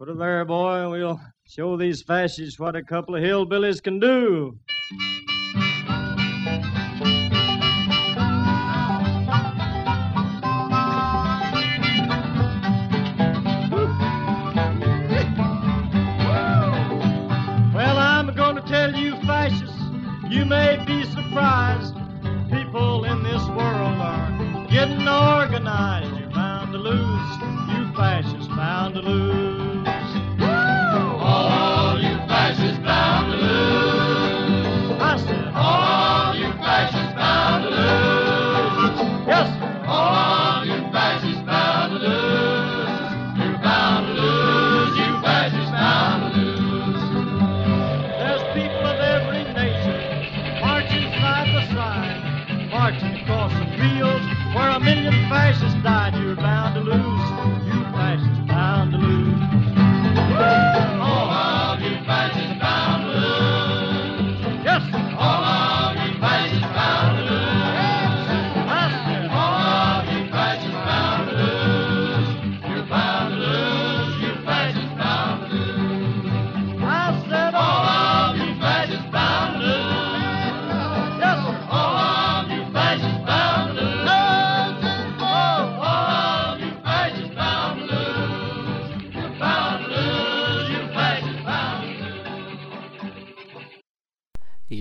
Put it there, boy, and we'll show these fascists what a couple of hillbillies can do. Well, I'm to tell you, fascists, you may be surprised. People in this world are getting organized. You're bound to lose. You fascists bound to lose.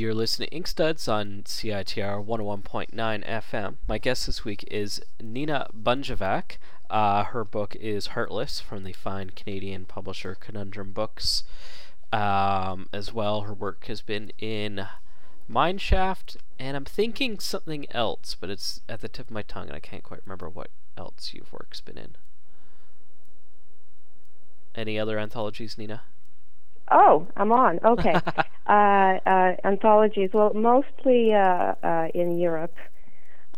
You're listening to Inkstuds on CITR 101.9 FM. My guest this week is Nina Bunjevac. Uh, her book is Heartless from the fine Canadian publisher Conundrum Books. Um, as well, her work has been in Mineshaft, and I'm thinking something else, but it's at the tip of my tongue, and I can't quite remember what else your work's been in. Any other anthologies, Nina? Oh, I'm on. Okay. uh, uh, anthologies. Well, mostly uh, uh, in Europe,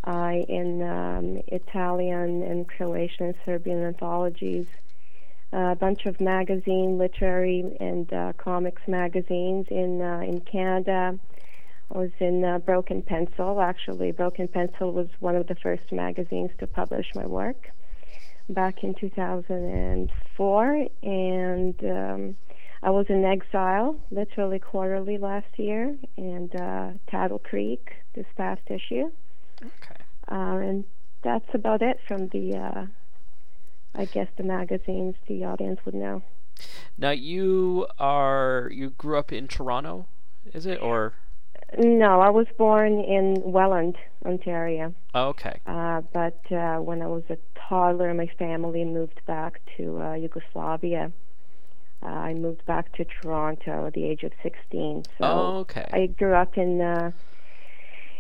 in um, Italian and Croatian and Serbian anthologies. a bunch of magazine, literary and uh, comics magazines in uh, in Canada. I was in uh, Broken Pencil. Actually, Broken Pencil was one of the first magazines to publish my work back in 2004, and um, I was in exile, Literary Quarterly last year, and uh, Taddle Creek this past issue. Okay. Uh, and that's about it from the, uh, I guess, the magazines the audience would know. Now you are you grew up in Toronto, is it or? No, I was born in Welland, Ontario. Oh, okay. Uh, but uh, when I was a toddler, my family moved back to uh, Yugoslavia. Uh, I moved back to Toronto at the age of 16. So oh, okay. I grew up in uh,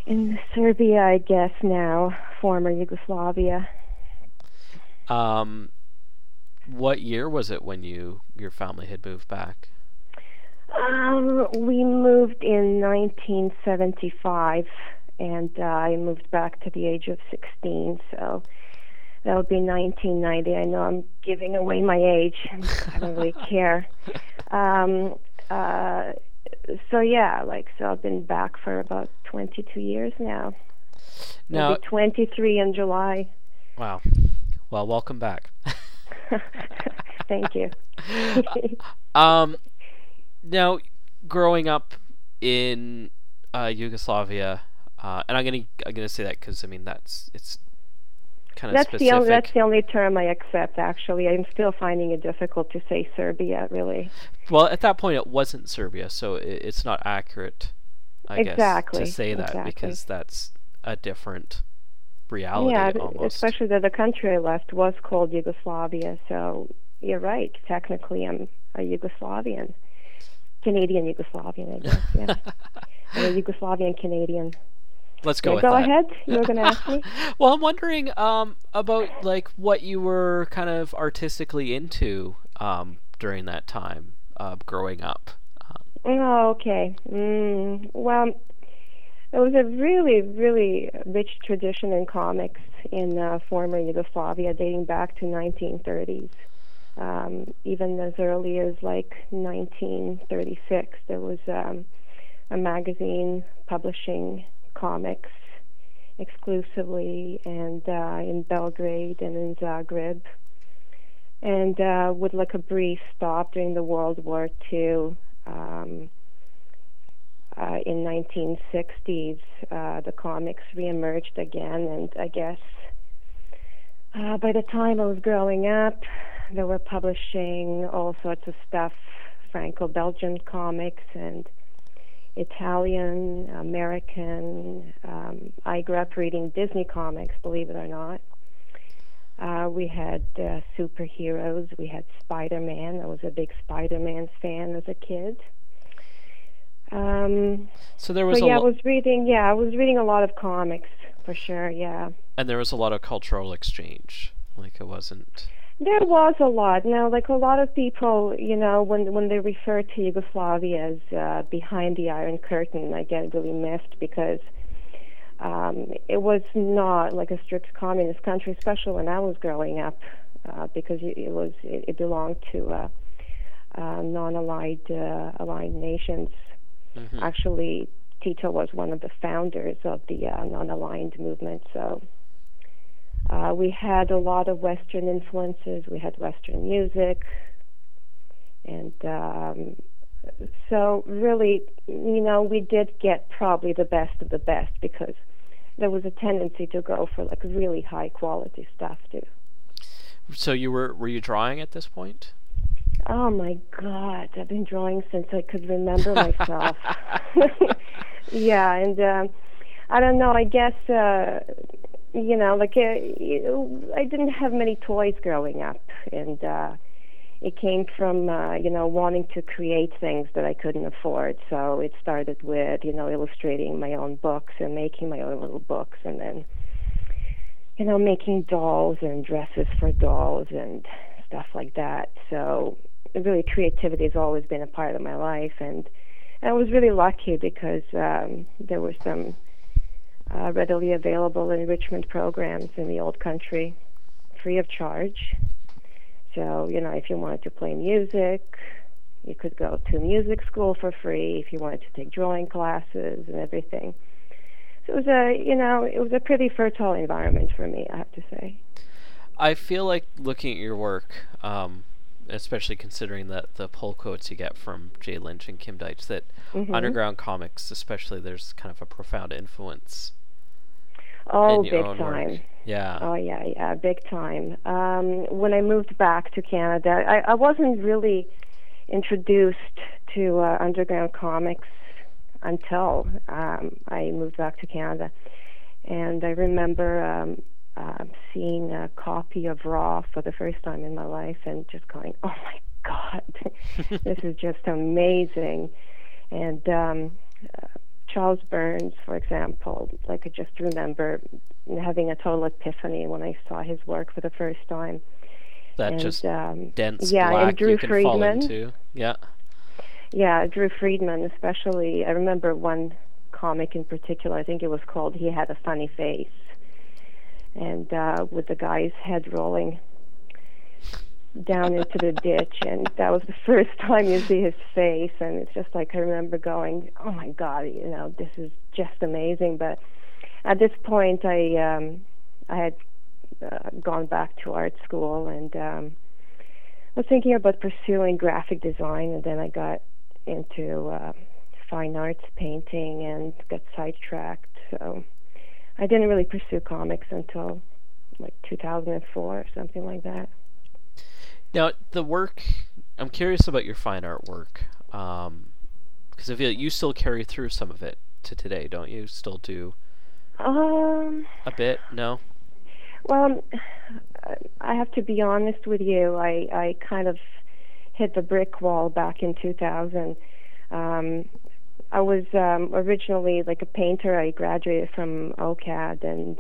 in Serbia, I guess now, former Yugoslavia. Um, what year was it when you your family had moved back? Um, we moved in 1975, and uh, I moved back to the age of 16. So that would be 1990. I know I'm giving away my age. I don't really care. Um, uh, so yeah, like so I've been back for about 22 years now. Now, Maybe 23 in July. wow. Well, welcome back. Thank you. um, now, growing up in uh, Yugoslavia, uh, and I'm gonna I'm gonna say that because I mean that's it's kind of that's specific. the only that's the only term I accept. Actually, I'm still finding it difficult to say Serbia. Really. Well, at that point, it wasn't Serbia, so it, it's not accurate, I Exactly, guess, to say that exactly. because that's a different reality yeah, almost. especially that the country I left was called Yugoslavia. So you're right. Technically, I'm a Yugoslavian, Canadian Yugoslavian, I guess. Yeah, I'm a Yugoslavian Canadian. Let's go Yeah, with go that. ahead. You were going to ask me. well, I'm wondering um, about like what you were kind of artistically into um, during that time, uh, growing up. Oh, okay. Mm, well, there was a really, really rich tradition in comics in uh, former Yugoslavia dating back to 1930s. Um, even as early as like 1936, there was um, a magazine publishing comics exclusively, and uh, in Belgrade and in Zagreb. And uh, with like a brief stop during the World War II, um, uh, in 1960s, uh, the comics reemerged again, and I guess uh, by the time I was growing up, they were publishing all sorts of stuff, Franco-Belgian comics and Italian, American. Um, I grew up reading Disney comics, believe it or not. Uh, we had uh, superheroes. We had Spider-Man. I was a big Spider-Man fan as a kid. Um, so there was so yeah, lo- I was reading. Yeah, I was reading a lot of comics for sure. Yeah. And there was a lot of cultural exchange. Like it wasn't. There was a lot. Now, like a lot of people, you know, when when they refer to Yugoslavia as uh, behind the Iron Curtain, I get really miffed because um, it was not like a strict communist country, especially when I was growing up, uh, because it, it was it, it belonged to uh, uh, non-aligned uh, aligned nations. Mhm. Actually, Tito was one of the founders of the uh, non-aligned movement, so. Uh, we had a lot of Western influences. We had Western music, and um, so really, you know, we did get probably the best of the best because there was a tendency to go for like really high quality stuff too. So you were were you drawing at this point? Oh my God, I've been drawing since I could remember myself. yeah, and um, I don't know. I guess uh, you know, like uh, I didn't have many toys growing up, and uh, it came from uh, you know wanting to create things that I couldn't afford. So it started with you know illustrating my own books and making my own little books, and then you know making dolls and dresses for dolls and stuff like that. So really, creativity has always been a part of my life, and I was really lucky because um, there were some uh, readily available enrichment programs in the old country, free of charge. So, you know, if you wanted to play music, you could go to music school for free if you wanted to take drawing classes and everything. So it was a, you know, it was a pretty fertile environment for me, I have to say. I feel like looking at your work, um, especially considering that the pull quotes you get from Jay Lynch and Kim Deitch, that Mhm. underground comics, especially, there's kind of a profound influence Oh, big time. work. Yeah. Oh yeah, yeah, big time. Um, when I moved back to Canada, I, I wasn't really introduced to uh, underground comics until um, I moved back to Canada, and I remember um, uh, seeing a copy of Raw for the first time in my life, and just going, "Oh my God, this is just amazing!" And um, uh, Charles Burns, for example, like I just remember having a total epiphany when I saw his work for the first time. that and, just um, dense yeah, and black Drew you can fall Friedman. into. Yeah. Yeah, Drew Friedman, especially. I remember one comic in particular. I think it was called "He Had a Funny Face," and uh, with the guy's head rolling down into the ditch, and that was the first time you see his face, and it's just like I remember going, "Oh my God, you know, this is just amazing." But at this point, I um, I had uh, gone back to art school and um, was thinking about pursuing graphic design, and then I got into uh, fine arts painting and got sidetracked. So I didn't really pursue comics until like 2004 or something like that. Now, the work, I'm curious about your fine art work. Because I feel like you still carry through some of it to today, don't you? Still do Um, a bit? No? well, I have to be honest with you. I, I kind of hit the brick wall back in 2000. Um, I was um, originally like a painter. I graduated from OCAD and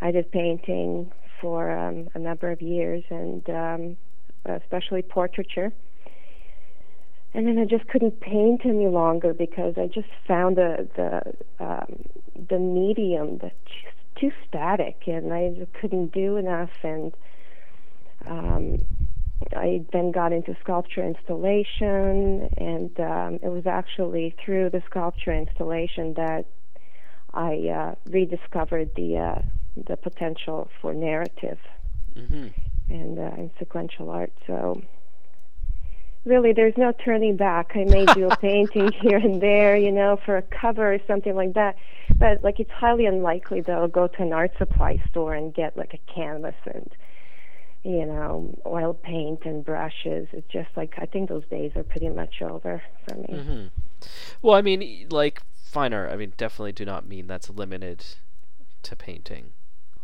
I did painting for um, a number of years and um, especially portraiture. And then I just couldn't paint any longer because I just found the the um, the medium that too static, and I couldn't do enough. And um, I then got into sculpture installation, and um, it was actually through the sculpture installation that I uh, rediscovered the uh, the potential for narrative. Mm-hmm. and uh, in sequential art. So really, there's no turning back. I may do a painting here and there, you know, for a cover or something like that. But like, it's highly unlikely that I'll go to an art supply store and get like a canvas and you know, oil paint and brushes. It's just like I think those days are pretty much over for me. Mm-hmm. Well, I mean, like fine art. I mean, definitely do not mean that's limited to painting.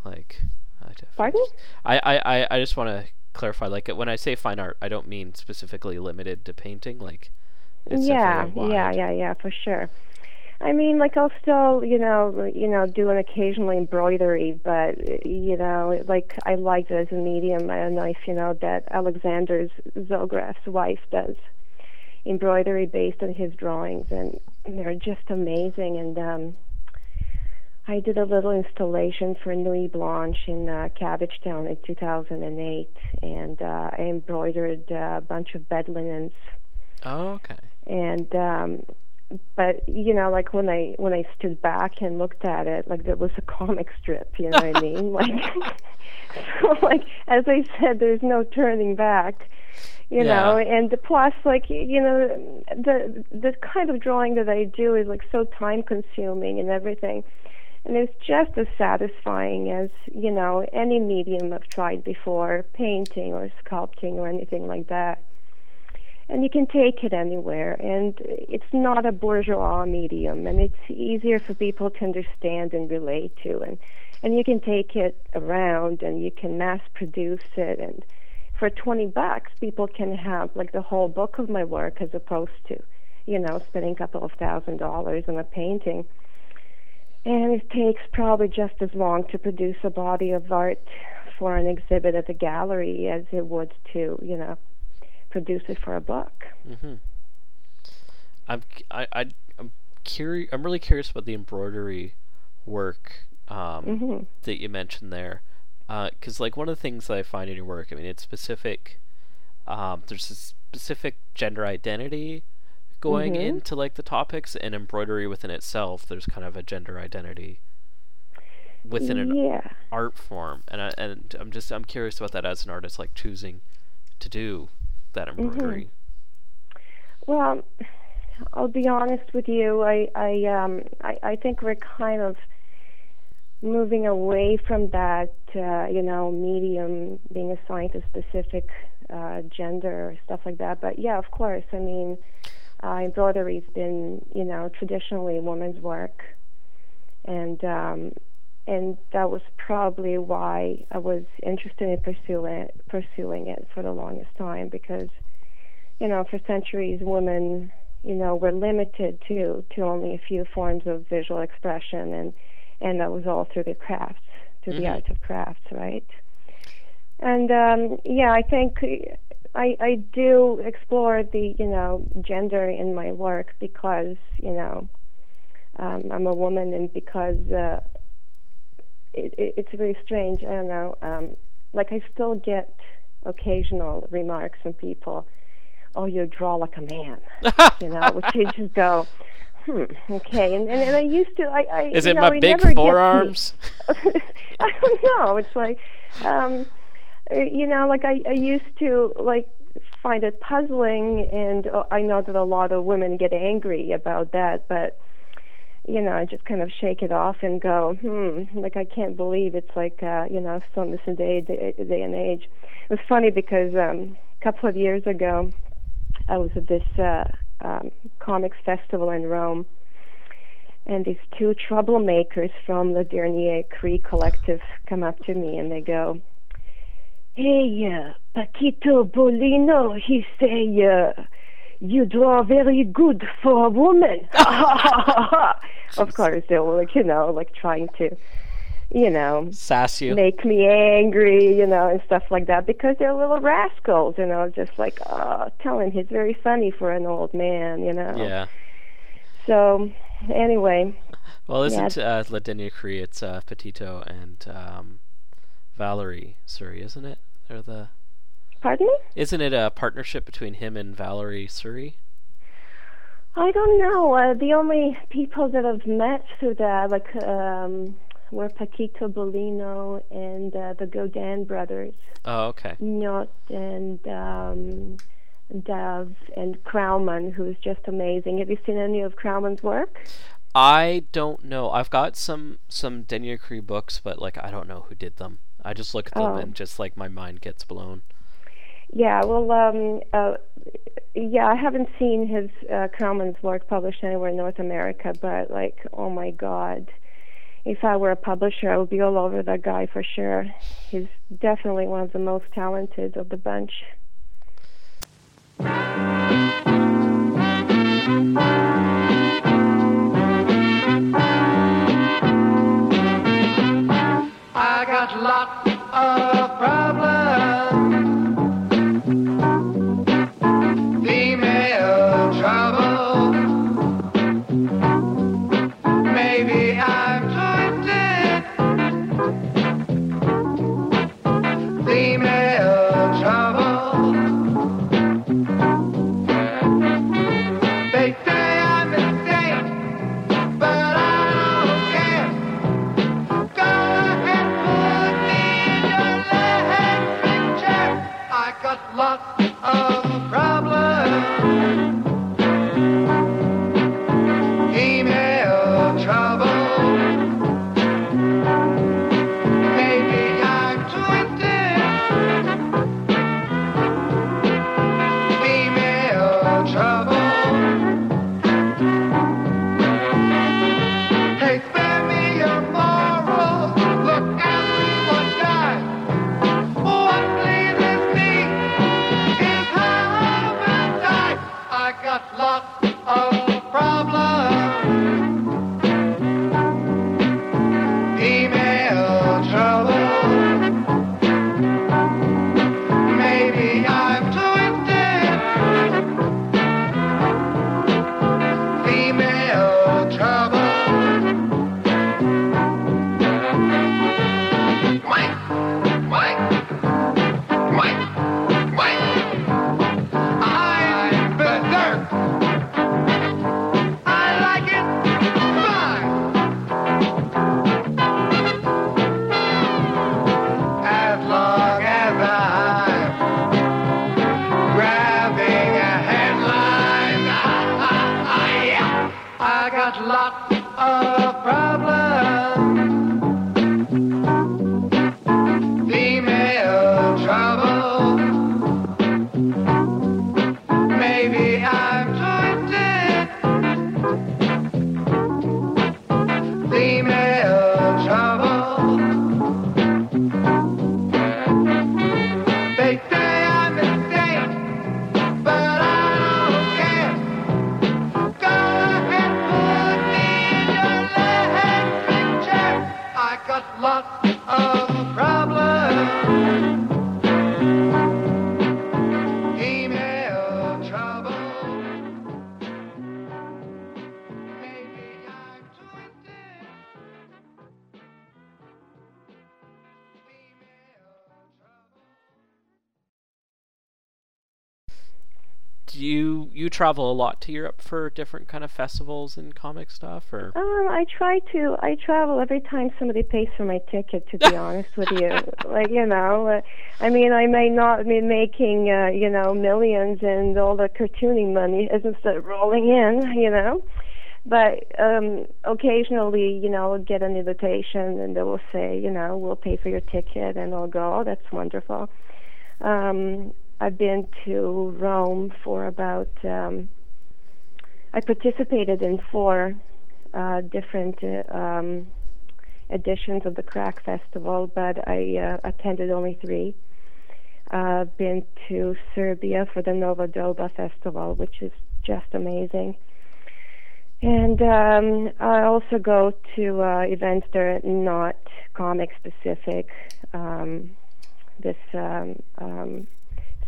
Like, I pardon? I I I just want to clarify. Like, when I say fine art, I don't mean specifically limited to painting. Like, yeah, yeah, yeah, yeah, for sure. I mean, like I'll still, you know, you know, do an occasional embroidery, but you know, like I like it as a medium. I don't know if you know that Alexander Zograf's wife does embroidery based on his drawings, and they're just amazing. And um, I did a little installation for Nuit Blanche in uh, Cabbagetown in 2008, and uh, I embroidered uh, a bunch of bed linens. Oh, okay. And um, but you know, like when I when I stood back and looked at it, like there was a comic strip. You know what I mean? Like, so like as I said, there's no turning back. You yeah. know, and plus, like you know, the the kind of drawing that I do is like so time consuming and everything, and it's just as satisfying as you know any medium I've tried before, painting or sculpting or anything like that and you can take it anywhere. And it's not a bourgeois medium and it's easier for people to understand and relate to. And and you can take it around and you can mass produce it. And for 20 bucks people can have like the whole book of my work as opposed to you know spending a couple of thousand dollars on a painting. And it takes probably just as long to produce a body of art for an exhibit at the gallery as it would to you know produce it for a book. Mm-hmm. I'm I, I am curious. I'm really curious about the embroidery work um, mm-hmm. that you mentioned there, because uh, like one of the things that I find in your work, I mean, it's specific. Um, there's a specific gender identity going mm-hmm. into like the topics, and embroidery within itself. There's kind of a gender identity within an yeah. art form, and I, and I'm just I'm curious about that as an artist, like choosing to do that embroidery? Mm-hmm. Well, I'll be honest with you. I I um I, I think we're kind of moving away from that uh, you know medium being assigned to specific uh, gender stuff like that. But yeah, of course. I mean, uh, embroidery's been you know traditionally women's work, and um, and that was probably why I was interested in pursuing pursuing it for the longest time because you know for centuries women you know were limited to to only a few forms of visual expression and and that was all through the crafts through mm-hmm. the art of crafts right and um yeah I think I I do explore the you know gender in my work because you know um, I'm a woman and because uh, it, it, it's very strange. I don't know. Um, like I still get occasional remarks from people, "Oh, you draw like a man," you know, which you just go, "Hmm, okay." And and, and I used to. I, I is it know, my big forearms? I don't know. It's like, um, you know, like I I used to like find it puzzling, and uh, I know that a lot of women get angry about that, but you know, I just kind of shake it off and go, hmm, like I can't believe it's like, uh, you know, still in this day, day, day and age. It was funny because um, a couple of years ago, I was at this uh, um, comics festival in Rome, and these two troublemakers from the Dernier Cri collective come up to me and they go, Hey, uh, Pakito Bolino, he say, uh, you draw very good for a woman. of course, they were like, you know, like trying to, you know, sass you, make me angry, you know, and stuff like that because they're little rascals, you know, just like, oh, tell him he's very funny for an old man, you know. Yeah. So, anyway. Well, isn't yeah. uh, Le Dernier Cri? It's uh, Petito and um, Valerie Suri, isn't it? They're the Pardon me? Isn't it a partnership between him and Valerie Suri? I don't know. Uh, the only people that I've met through that, like, um, were Pakito Bolino and uh, the Godin brothers, Oh, okay. Not and um, Dove and Krauman, who's just amazing. Have you seen any of Krauman's work? I don't know. I've got some some Dernier Cri books, but like I don't know who did them. I just look at them Oh. and just like my mind gets blown. Yeah, well, um, uh, yeah, I haven't seen his uh, Krauman's work published anywhere in North America, but like, oh my God, if I were a publisher, I would be all over that guy for sure. He's definitely one of the most talented of the bunch. I got lots of travel a lot to Europe for different kind of festivals and comic stuff, or Um, I try to. I travel every time somebody pays for my ticket. To be honest with you, like you know, uh, I mean, I may not be making uh, you know millions, and all the cartooning money isn't rolling in, you know. But um, occasionally, you know, I'll get an invitation, and they will say, you know, we'll pay for your ticket, and I'll go. Oh, that's wonderful. Um, I've been to Rome for about. Um, I participated in four uh, different uh, um, editions of the Crack Festival, but I uh, attended only three. Uh, been to Serbia for the Nova Doba Festival, which is just amazing. And um, I also go to uh, events that are not comic specific. Um, this um, um,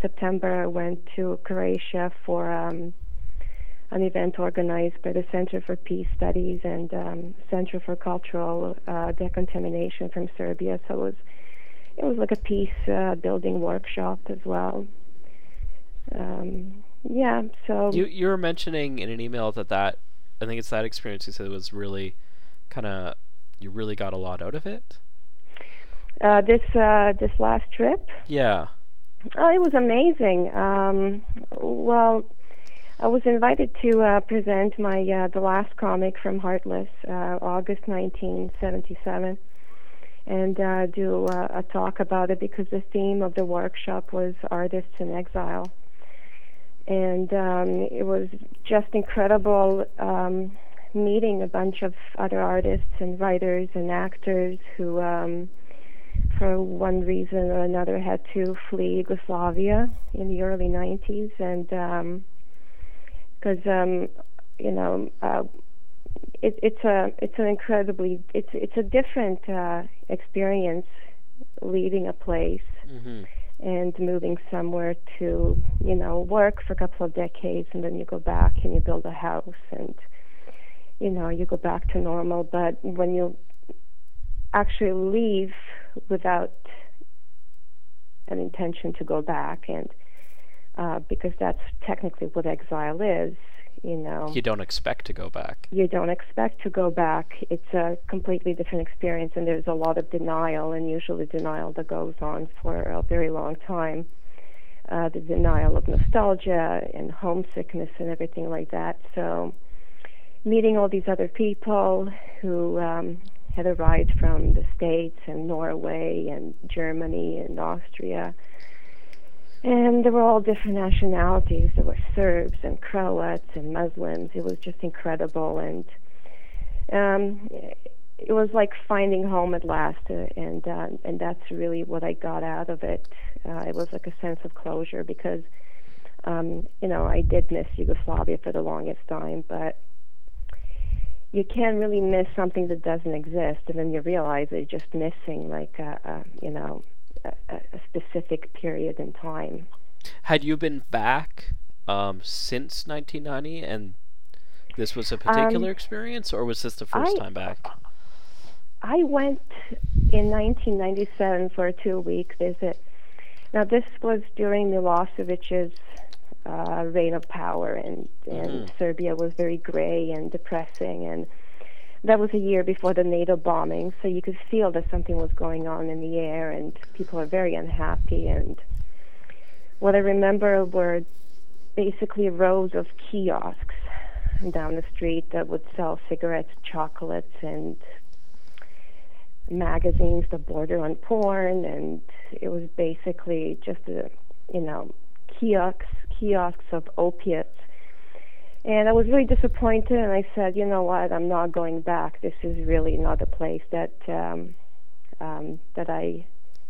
September, I went to Croatia for um, an event organized by the Center for Peace Studies and um, Center for Cultural uh, Decontamination from Serbia. So it was it was like a peace uh, building workshop as well. Um, yeah, so you you were mentioning in an email that that I think it's that experience you said was really kind of you really got a lot out of it? Uh, this uh, this last trip, Yeah. Oh, it was amazing. Um, well, I was invited to uh, present my uh, the last comic from Heartless, uh, August 1977, and uh, do uh, a talk about it because the theme of the workshop was artists in exile, and um, it was just incredible um, meeting a bunch of other artists and writers and actors who. Um, for one reason or another had to flee Yugoslavia in the early 90s and because um, you know uh, it, it's a it's an incredibly it's it's a different uh, experience leaving a place Mm-hmm. and moving somewhere to you know work for a couple of decades and then you go back and you build a house and you know you go back to normal but when you actually leave without an intention to go back and uh, because that's technically what exile is you know You don't expect to go back. you don't expect to go back. It's a completely different experience, and there's a lot of denial, and usually denial that goes on for a very long time. Uh, the denial of nostalgia and homesickness and everything like that. So, meeting all these other people who um, had arrived from the States and Norway and Germany and Austria. And there were all different nationalities. There were Serbs and Croats and Muslims. It was just incredible, and um, it was like finding home at last. Uh, and uh, and that's really what I got out of it. Uh, it was like a sense of closure because, um, you know, I did miss Yugoslavia for the longest time, but you can't really miss something that doesn't exist, and then you realize that you're just missing like a, a you know a, a specific period in time. Had you been back um, since 1990 and this was a particular experience, or was this the first Um, I- time back? I went in 1997 for a two-week visit. Now this was during Milosevic's uh, reign of power, and and Mhm. Serbia was very gray and depressing, and that was a year before the NATO bombing, so you could feel that something was going on in the air, and people were very unhappy. And what I remember were basically rows of kiosks down the street that would sell cigarettes, chocolates, and magazines that border on porn, and it was basically just a, you know, kiosks, kiosks of opiates. And I was really disappointed, and I said, you know what, I'm not going back. This is really not a place that um, um, that I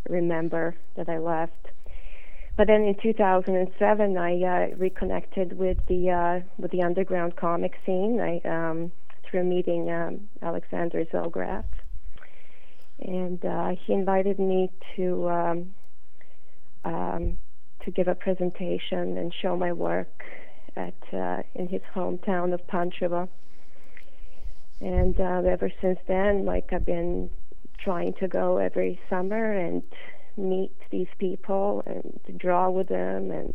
remember that I left. But then in 2007, I uh, reconnected with the uh, with the underground comic scene. I um, through meeting um, Alexander Zograf, and uh, he invited me to um, um, to give a presentation and show my work at uh, in his hometown of Pančevo. And uh, ever since then, like I've been trying to go every summer and meet these people and draw with them and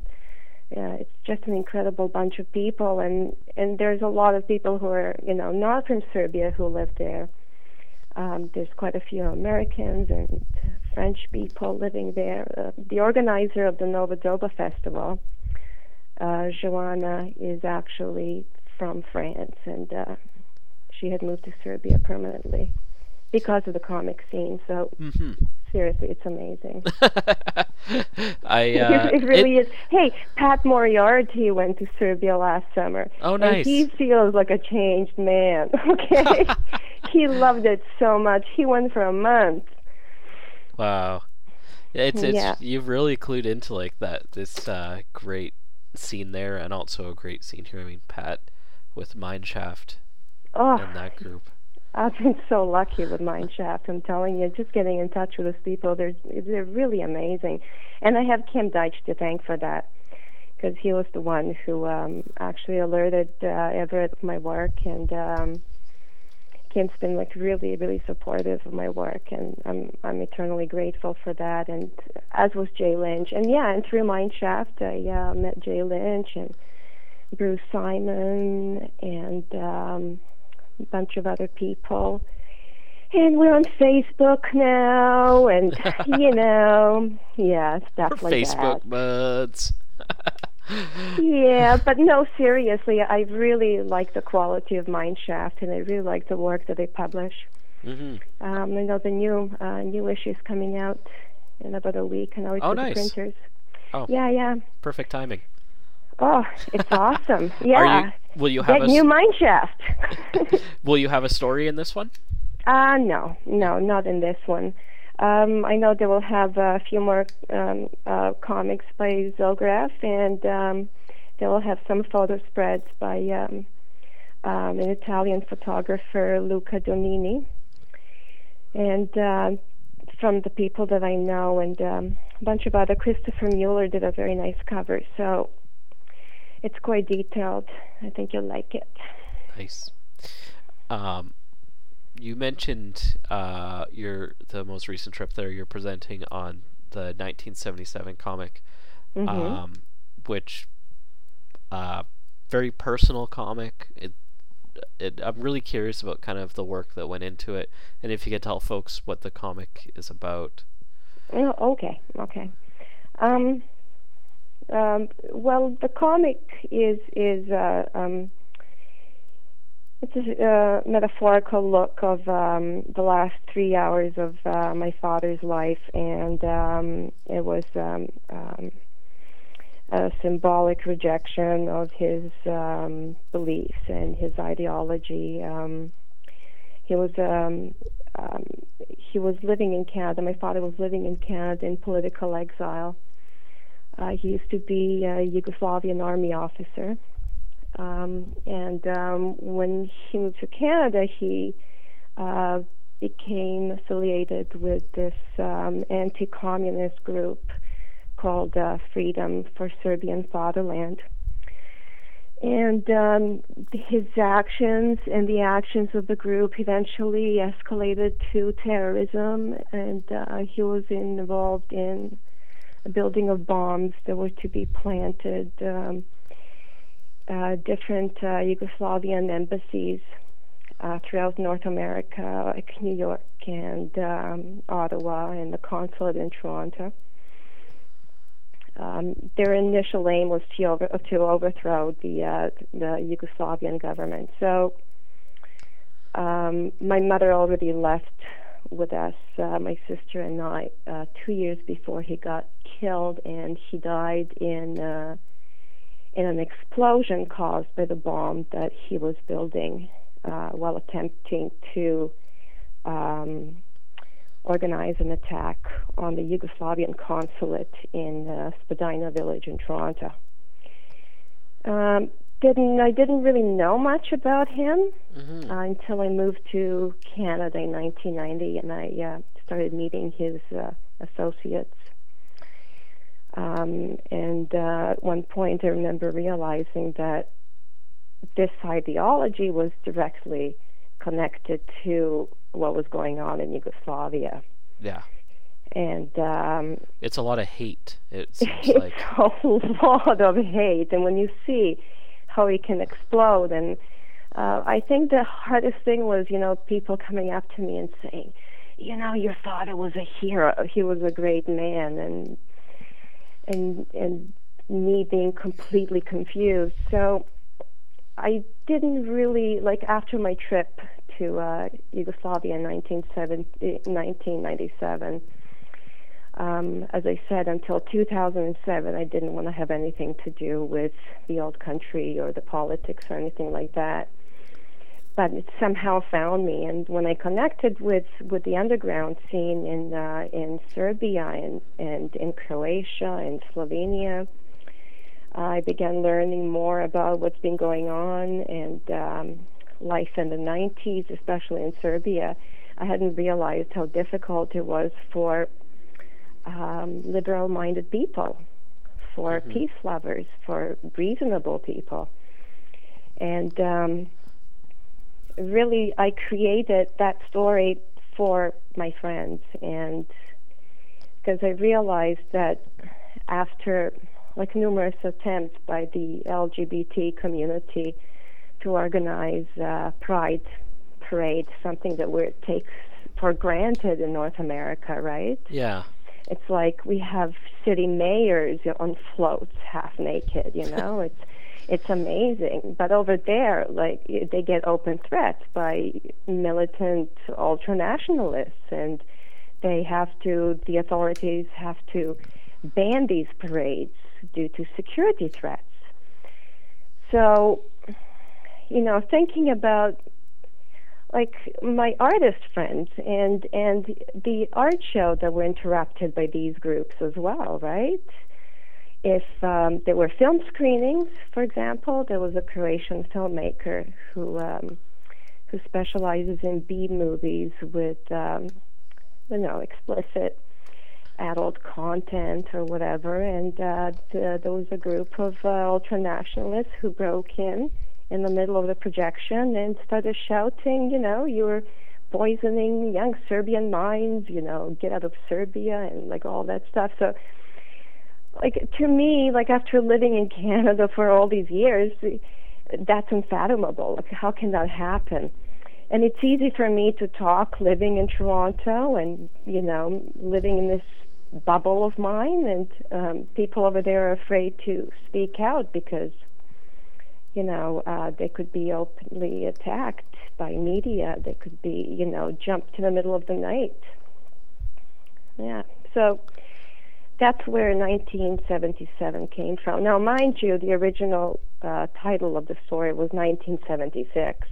yeah, it's just an incredible bunch of people and and there's a lot of people who are you know not from Serbia who live there. Um, there's quite a few Americans and French people living there. Uh, the organizer of the Nova Doba Festival, uh, Joanna, is actually from France and uh, she had moved to Serbia permanently because of the comic scene. So Mm-hmm. seriously, it's amazing. I uh, it really is. Hey, Pat Moriarty went to Serbia last summer. Oh, And nice. he feels like a changed man. Okay, he loved it so much. He went for a month. Wow. It's it's Yeah. you've really clued into like that this uh, great scene there and also a great scene here. I mean Pat with Mineshaft Oh, and that group. I've been so lucky with Mineshaft. I'm telling you, just getting in touch with those people, they're they're really amazing. And I have Kim Deitch to thank for that, because he was the one who um, actually alerted uh, Everett of my work, and um, Kim's been like really, really supportive of my work, and I'm I'm eternally grateful for that. And as was Jay Lynch, and yeah, and through Mineshaft, I uh, met Jay Lynch and Bruce Simon and um, a bunch of other people. and we're on Facebook now, and you know, yeah, stuff like Facebook that. buds. Yeah, but no, seriously, I really like the quality of Mineshaft, and I really like the work that they publish. hmm Um, I know the new uh, new issue is coming out in about a week, and it's Oh, nice. the printers. Oh. Yeah, yeah. Perfect timing. Oh, it's awesome. Yeah. Are you? Will you have Get a? new Mineshaft. will you have a story in this one? Uh, no, no, not in this one. Um, I know they will have a few more um, uh, comics by Zograf, and um, they will have some photo spreads by um, um, an Italian photographer, Luca Donini. And uh, from the people that I know, and um, a bunch of other, Christopher Mueller did a very nice cover, so it's quite detailed. I think you'll like it. Nice. Um, you mentioned uh, your the most recent trip there. You're presenting on the 1977 comic, Mhm. um, which uh, very personal comic. It, it, I'm really curious about kind of the work that went into it, and if you could tell folks what the comic is about. Oh, okay, okay. Um, um, well, the comic is is uh, um, it's a uh, metaphorical look of um, the last three hours of uh, my father's life, and um, it was um, um, a symbolic rejection of his um, beliefs and his ideology. Um, he was um, um, he was living in Canada. My father was living in Canada in political exile. Uh, he used to be a Yugoslavian army officer. Um, and um, when he moved to Canada, he uh, became affiliated with this um, anti communist group called uh, Freedom for Serbian Fatherland. And um, his actions and the actions of the group eventually escalated to terrorism, and uh, he was involved in a building of bombs that were to be planted. Um, different uh, Yugoslavian embassies uh, throughout North America, like New York and um, Ottawa, and the consulate in Toronto. Um, their initial aim was to, over, to overthrow the uh, the Yugoslavian government. So um, my mother already left with us, uh, my sister and I, uh, two years before he got killed, and he died in uh, in an explosion caused by the bomb that he was building uh, while attempting to um, organize an attack on the Yugoslavian consulate in uh, Spadina village in Toronto. Um, didn't I didn't really know much about him Mm-hmm. uh, until I moved to Canada in 1990, and I uh, started meeting his uh, associates. Um, and uh, at one point, I remember realizing that this ideology was directly connected to what was going on in Yugoslavia. Yeah, And um, it's a lot of hate. It it's like. a lot of hate. And when you see how it can explode, and uh, I think the hardest thing was, you know, people coming up to me and saying, you know, your father was a hero. He was a great man, and and and me being completely confused. So I didn't really like after my trip to uh, Yugoslavia in 1970, 1997 um, as I said, until 2007, I didn't want to have anything to do with the old country or the politics or anything like that. But it somehow found me, and when I connected with, with the underground scene in uh, in Serbia and and in Croatia and Slovenia, I began learning more about what's been going on and um, life in the 90s, especially in Serbia. I hadn't realized how difficult it was for um, liberal minded people, for Mhm. peace lovers, for reasonable people. And um, really, I created that story for my friends. And because I realized that after like numerous attempts by the LGBT community to organize uh, Pride parade, something that we take for granted in North America, right? Yeah. It's like we have city mayors on floats, half naked. You know, it's it's amazing. But over there, like they get open threats by militant ultranationalists, and they have to. The authorities have to ban these parades due to security threats. So, you know, thinking about like my artist friends and and the art show that were interrupted by these groups as well, right? If um, there were film screenings, for example, there was a Croatian filmmaker who um, who specializes in B movies with um, you know explicit adult content or whatever, and uh, th- there was a group of uh, ultranationalists who broke in in the middle of the projection and started shouting, you know, you're poisoning young Serbian minds, you know, get out of Serbia and like all that stuff. So, like to me, like after living in Canada for all these years, that's unfathomable. Like, how can that happen? And it's easy for me to talk living in Toronto and, you know, living in this bubble of mine, and um, people over there are afraid to speak out because you know, uh, they could be openly attacked by media. They could be, you know, jumped in the middle of the night. Yeah. So that's where 1977 came from. Now, mind you, the original uh, title of the story was 1976,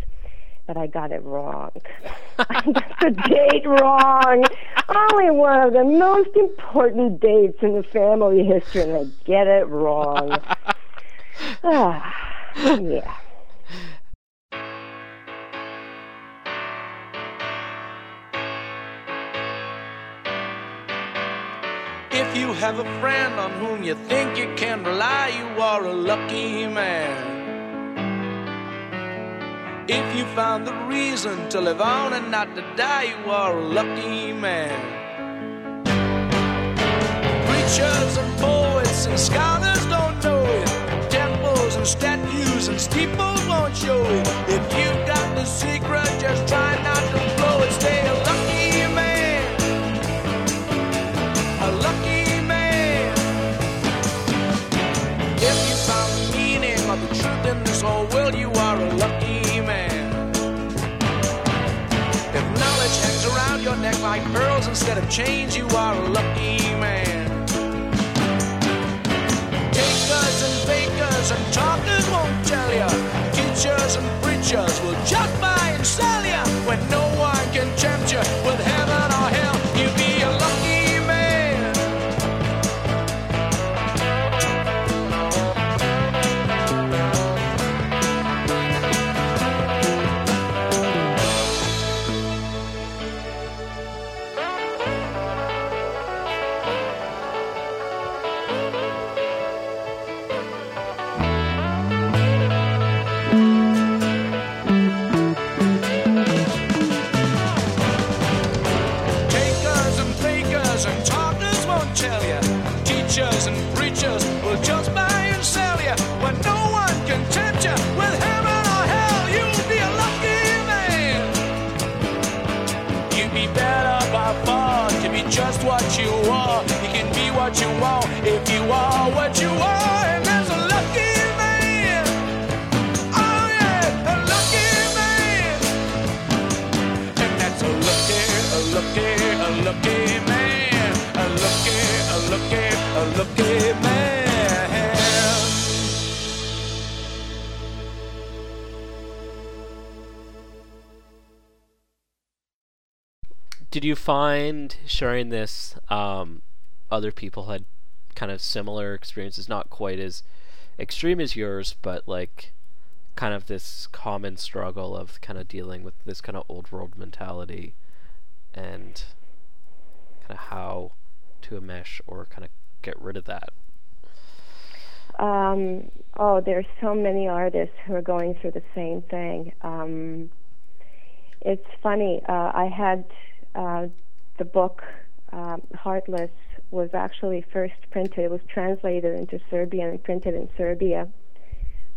but I got it wrong. I got the date wrong. Only one of the most important dates in the family history, and I get it wrong. ah yeah. You have a friend on whom you think you can rely, you are a lucky man. If you found the reason to live on and not to die, you are a lucky man. Preachers and poets and scholars don't know it Temples and statues and steeples won't show it. If you've got the secret, just try instead of chains, you are a lucky man. Takers and fakers and talkers won't tell you. Teachers and preachers will just buy and sell you when no one can tempt you with lucky, a lucky man. A lucky, a lucky, a lucky man. Did you find sharing this um, other people had kind of similar experiences, not quite as extreme as yours, but like kind of this common struggle of kind of dealing with this kind of old world mentality and kind of how to mesh or kind of get rid of that? Um, oh, there's so many artists who are going through the same thing. Um, it's funny. Uh, I had uh, the book um, Heartless was actually first printed. It was translated into Serbian and printed in Serbia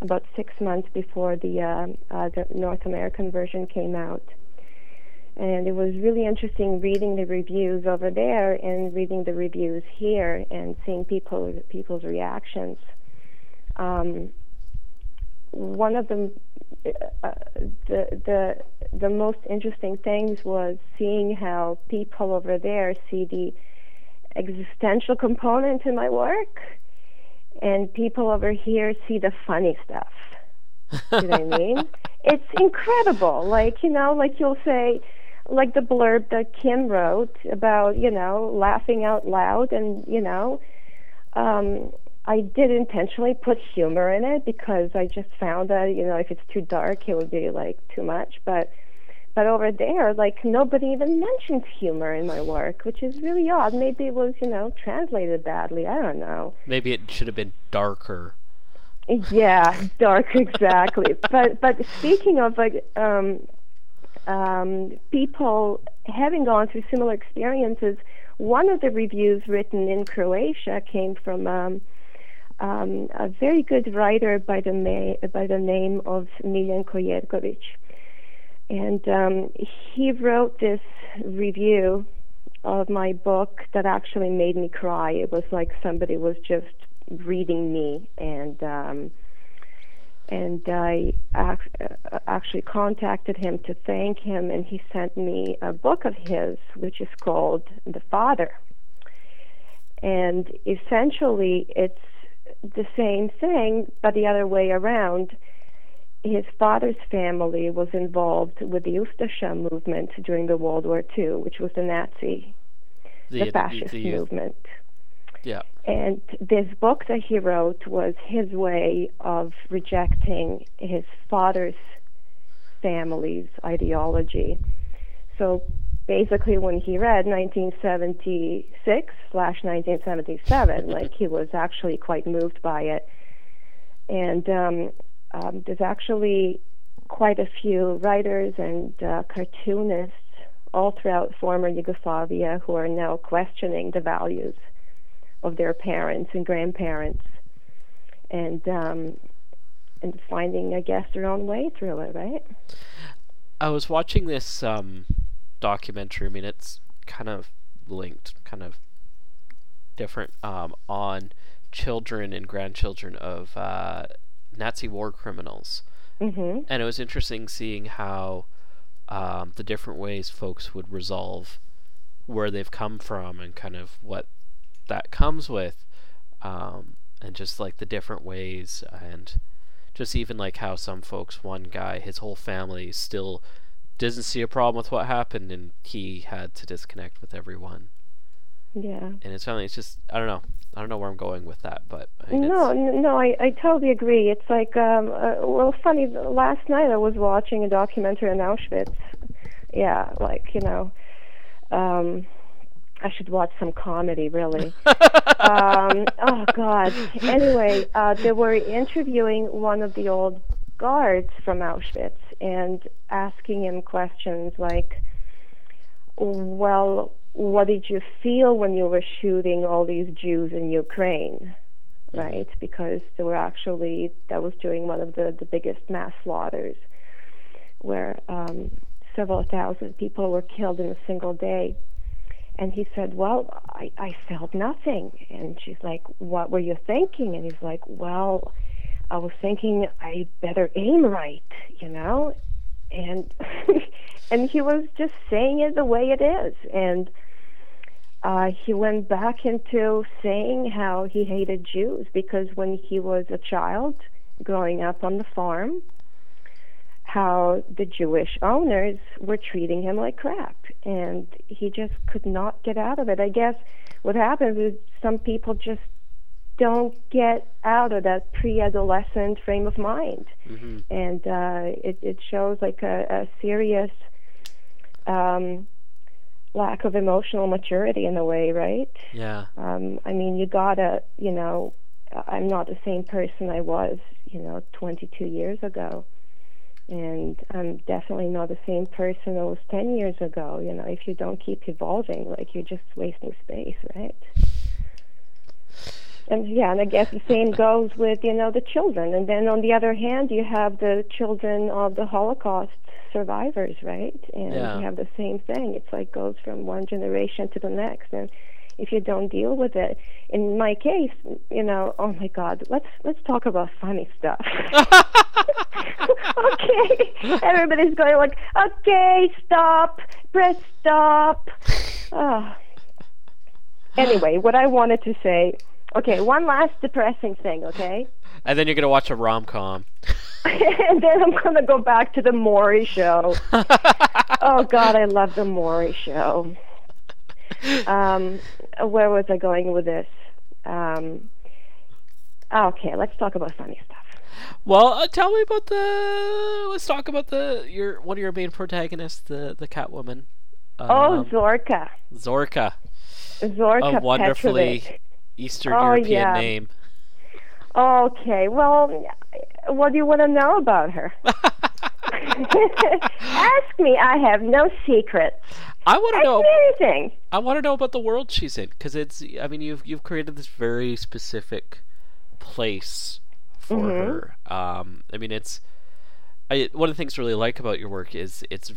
about six months before the, uh, uh, the North American version came out. And it was really interesting reading the reviews over there and reading the reviews here and seeing people people's reactions. Um, one of the uh, the the the most interesting things was seeing how people over there see the existential component in my work, and people over here see the funny stuff. you know what I mean? It's incredible. Like you know, like you'll say, like the blurb that Kim wrote about you know laughing out loud, and you know. Um, I did intentionally put humor in it because I just found that you know if it's too dark it would be like too much but but over there like nobody even mentions humor in my work which is really odd maybe it was you know translated badly I don't know Maybe it should have been darker. yeah dark exactly but but speaking of like um um people having gone through similar experiences one of the reviews written in Croatia came from um um, a very good writer by the, ma- by the name of Miljenko Jergovic. And um, he wrote this review of my book that actually made me cry. It was like somebody was just reading me, and um, and I ac- actually contacted him to thank him, and he sent me a book of his, which is called The Father. And essentially, it's the same thing, but the other way around. His father's family was involved with the Ustasha movement during the World War II, which was the Nazi, the, fascist the- movement. Yeah. And this book that he wrote was his way of rejecting his father's family's ideology. So basically, when he read 1976 slash 1977, like he was actually quite moved by it. And um, um, there's actually quite a few writers and uh, cartoonists all throughout former Yugoslavia who are now questioning the values of their parents and grandparents, and um, and finding, I guess, their own way through it, right? I was watching this um, documentary. I mean, it's kind of linked, kind of different um, on children and grandchildren of uh, Nazi war criminals, Mm-hmm. and it was interesting seeing how um, the different ways folks would resolve where they've come from and kind of what that comes with, um, and just like the different ways and just even like how some folks, one guy, his whole family still doesn't see a problem with what happened, and he had to disconnect with everyone. Yeah. And it's family, it's just I don't know, I don't know where I'm going with that, but I mean, No, no, I, I totally agree. It's like, um, uh, well, funny. Last night I was watching a documentary on Auschwitz. Yeah, like you know, um, I should watch some comedy, really. um, oh God. Anyway, uh, they were interviewing one of the old guards from Auschwitz and asking him questions like, "Well, what did you feel when you were shooting all these Jews in Ukraine?" Right, because they were actually that was during one of the the biggest mass slaughters, where um, several thousand people were killed in a single day. And he said, Well, I, I felt nothing. And she's like, What were you thinking? And he's like, Well, I was thinking I better aim right, you know? And and he was just saying it the way it is. And uh, he went back into saying how he hated Jews because when he was a child growing up on the farm, how the Jewish owners were treating him like crap. And he just could not get out of it. I guess what happens is some people just don't get out of that pre adolescent frame of mind. Mhm. And uh, it, it shows like a, a serious um, lack of emotional maturity in a way, right? yeah, Um, I mean, you gotta, you know, I'm not the same person I was, you know, 22 years ago. And I'm definitely not the same person I was 10 years ago. You know, if you don't keep evolving, like you're just wasting space, right? and yeah, and I guess the same goes with you know the children. And then on the other hand, you have the children of the Holocaust survivors, right? And Yeah. you have the same thing. It's like goes from one generation to the next, and if you don't deal with it, in my case, you know, oh my God, let's let's talk about funny stuff. okay, everybody's going like, okay, stop, press stop. Oh. Anyway, what I wanted to say. Okay, one last depressing thing. Okay. And then you're gonna watch a rom com. and then I'm gonna go back to the Maury show. oh God, I love the Maury show. Um, where was I going with this? Um, okay, let's talk about funny stuff. Well, uh, tell me about the. Let's talk about the your one of your main protagonists, the the Catwoman. oh, Um, Zorka, Zorka, Zorka a wonderfully Petrovic. Eastern Oh, European yeah. name. Okay, well, what do you want to know about her? Ask me. I have no secrets. I want to know. anything. I want to know about the world she's in because it's. I mean, you've you've created this very specific place for Mhm. her. Um, I mean, it's. I one of the things I really like about your work is it's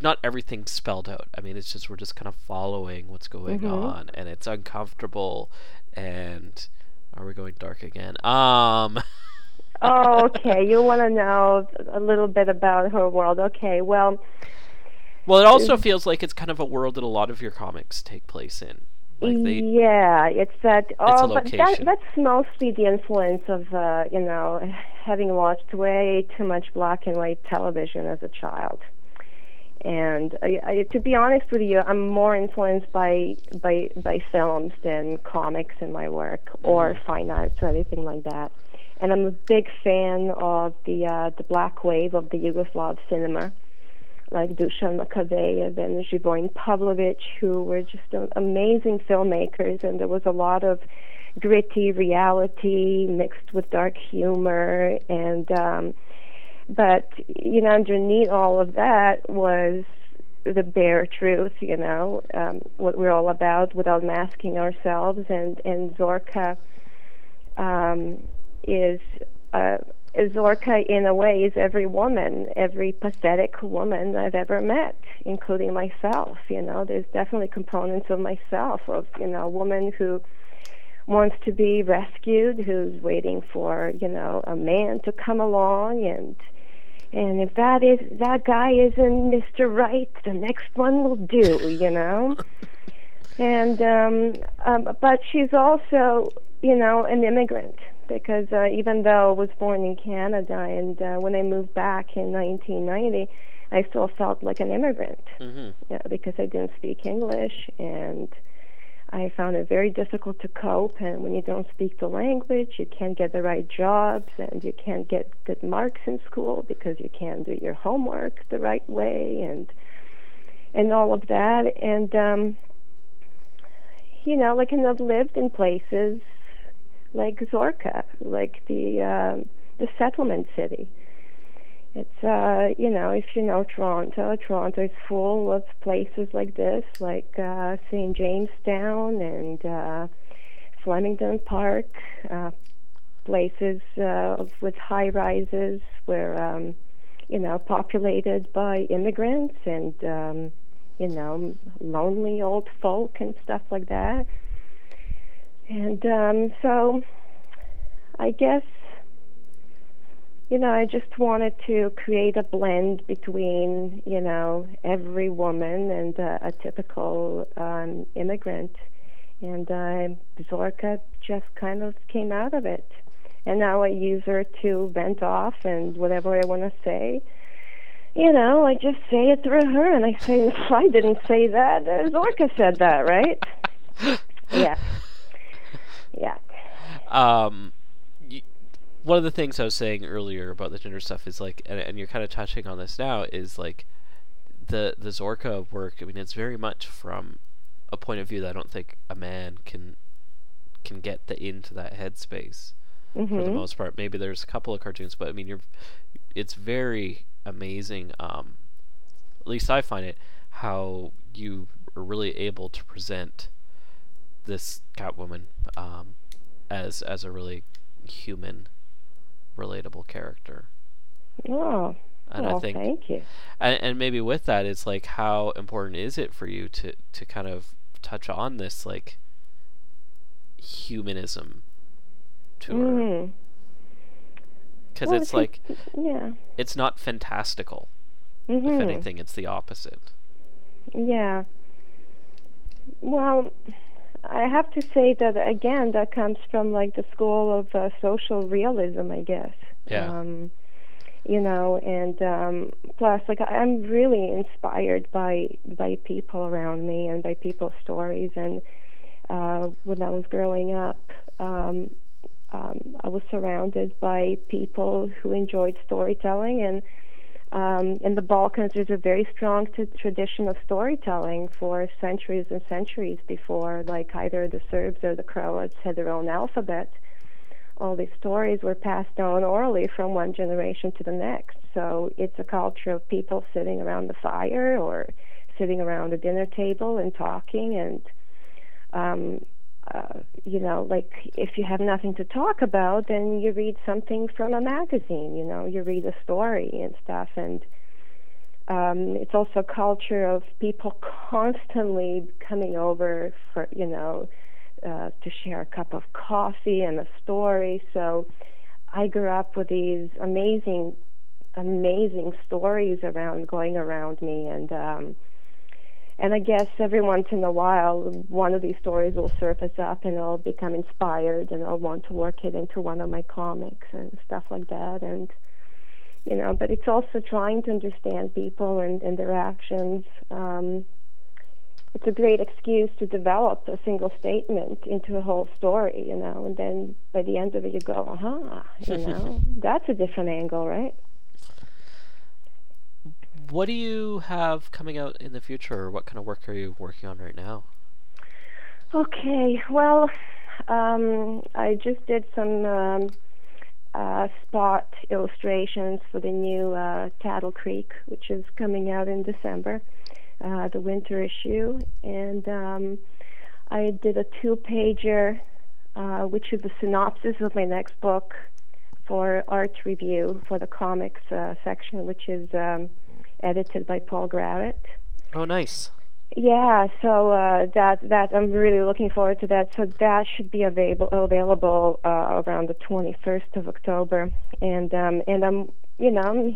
not everything spelled out. I mean, it's just we're just kind of following what's going Mhm. on, and it's uncomfortable. And are we going dark again? Um. okay, you want to know a little bit about her world. Okay, well, Well, it also feels like it's kind of a world that a lot of your comics take place in. Like they, yeah, it's that. Oh, a but that, that's mostly the influence of uh, you know having watched way too much black and white television as a child. And I, I, to be honest with you, I'm more influenced by by by films than comics in my work or Mm-hmm. fine arts or anything like that. And I'm a big fan of the uh, the black wave of the Yugoslav cinema like Dusan Makaveyev and Zhivojin Pavlovich, who were just a- amazing filmmakers, and there was a lot of gritty reality mixed with dark humor, and um, but you know, underneath all of that was the bare truth, you know, um, what we're all about without masking ourselves, and and Zorka um, is. Uh, Zorka, in a way, is every woman, every pathetic woman I've ever met, including myself. You know, there's definitely components of myself, of you know, a woman who wants to be rescued, who's waiting for you know a man to come along, and and if that is that guy isn't Mr. Right, the next one will do. You know. And um, um, but she's also, you know, an immigrant because uh, even though I was born in Canada and uh, when I moved back in 1990, I still felt like an immigrant hmm yeah, because I didn't speak English and I found it very difficult to cope. And when you don't speak the language, you can't get the right jobs and you can't get good marks in school because you can't do your homework the right way and and all of that. And um, you know, like and I've lived in places like Zorka, like the um, the settlement city. It's uh, you know, if you know Toronto, Toronto is full of places like this, like uh, St. Jamestown and uh, Flemington Park, uh, places uh, with high rises where um, you know populated by immigrants and um, you know lonely old folk and stuff like that. And um, so, I guess you know, I just wanted to create a blend between, you know, every woman and uh, a typical um, immigrant. And uh, Zorka just kind of came out of it. And now I use her to vent off and whatever I want to say. You know, I just say it through her, and I say, I didn't say that. Uh, Zorka said that, right? yeah. Yeah. um, y- one of the things I was saying earlier about the gender stuff is like, and, and you're kind of touching on this now, is like the the Zorka work. I mean, it's very much from a point of view that I don't think a man can can get the into that headspace for the Mhm. most part. Maybe there's a couple of cartoons, but I mean, you're it's very amazing. Um, at least I find it how you are really able to present this Catwoman um, as as a really human, relatable character. Oh, And well, I think thank you. and, and maybe with that it's like how important is it for you to to kind of touch on this like humanism to her Mm. because Well, it's it's like Yeah. it's not fantastical hmm if anything it's the opposite Yeah. Well, I have to say that again, that comes from like the school of uh, social realism, I guess. Yeah. Um, you know, and um, plus, like I'm really inspired by by people around me and by people's stories. And uh, when I was growing up, um, um, I was surrounded by people who enjoyed storytelling and um, in the Balkans, there's a very strong t- tradition of storytelling for centuries and centuries before, like either the Serbs or the Croats had their own alphabet. All these stories were passed down orally from one generation to the next. So it's a culture of people sitting around the fire or sitting around a dinner table and talking and um, uh, you know, like if you have nothing to talk about, then you read something from a magazine. You know, you read a story and stuff, and um, it's also a culture of people constantly coming over for you know uh, to share a cup of coffee and a story. So I grew up with these amazing, amazing stories around going around me, and um, and I guess every once in a while, one of these stories will surface up, and I'll become inspired, and I'll want to work it into one of my comics and stuff like that. And you know, but it's also trying to understand people and, and their actions. Um, it's a great excuse to develop a single statement into a whole story, you know, and then by the end of it, you go, aha, you know, that's a different angle, right? What do you have coming out in the future or what kind of work are you working on right now? Okay, well, um, I just did some um, uh, spot illustrations for the new uh, Taddle Creek, which is coming out in December, uh, the winter issue, and um, I did a two-pager, uh, which is the synopsis of my next book for art review for the comics uh, section, which is um, edited by Paul Gravett. oh nice. Yeah, so uh, that that I'm really looking forward to that. So that should be available available uh, around the 21st of October, and um, and I'm you know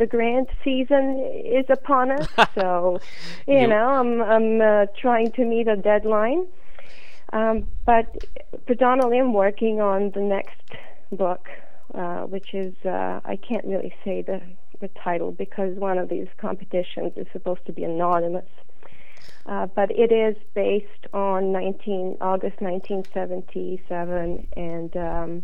the grant season is upon us, so you, You- know I'm I'm uh, trying to meet a deadline, um, but predominantly I'm working on the next book, uh, which is uh, I can't really say the the title because one of these competitions is supposed to be anonymous. Uh, but it is based on 19 August 1977, and um,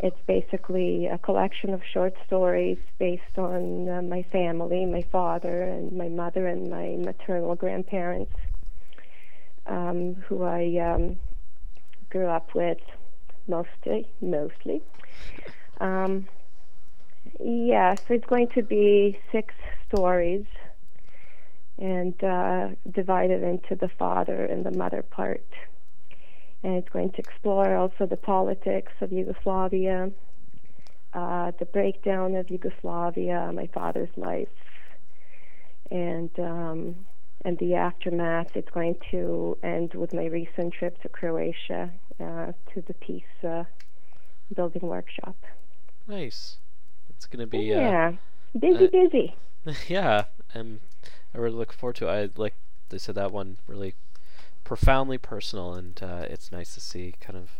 it's basically a collection of short stories based on uh, my family, my father and my mother and my maternal grandparents, um, who I um, grew up with mostly, mostly. Um, yeah, so it's going to be six stories and uh, divided into the father and the mother part. And it's going to explore also the politics of Yugoslavia, uh, the breakdown of Yugoslavia, my father's life, and um, and the aftermath. It's going to end with my recent trip to Croatia uh, to the peace building workshop. nice it's gonna be uh, yeah, busy, uh, busy. yeah, and I really look forward to it. I like they said that one really profoundly personal, and uh, it's nice to see kind of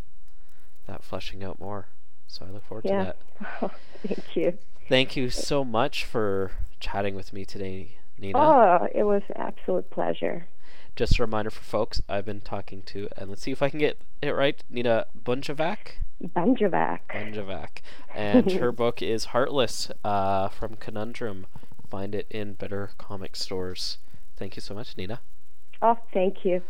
that fleshing out more. So I look forward Yeah. to that. Thank you. Thank you so much for chatting with me today, Nina. Oh, it was an absolute pleasure. Just a reminder for folks, I've been talking to, and let's see if I can get it right, Nina Bunjevac. Banjovac. Bunjevac. And her book is Heartless uh, from Conundrum. Find it in better comic stores. Thank you so much, Nina. Oh, thank you.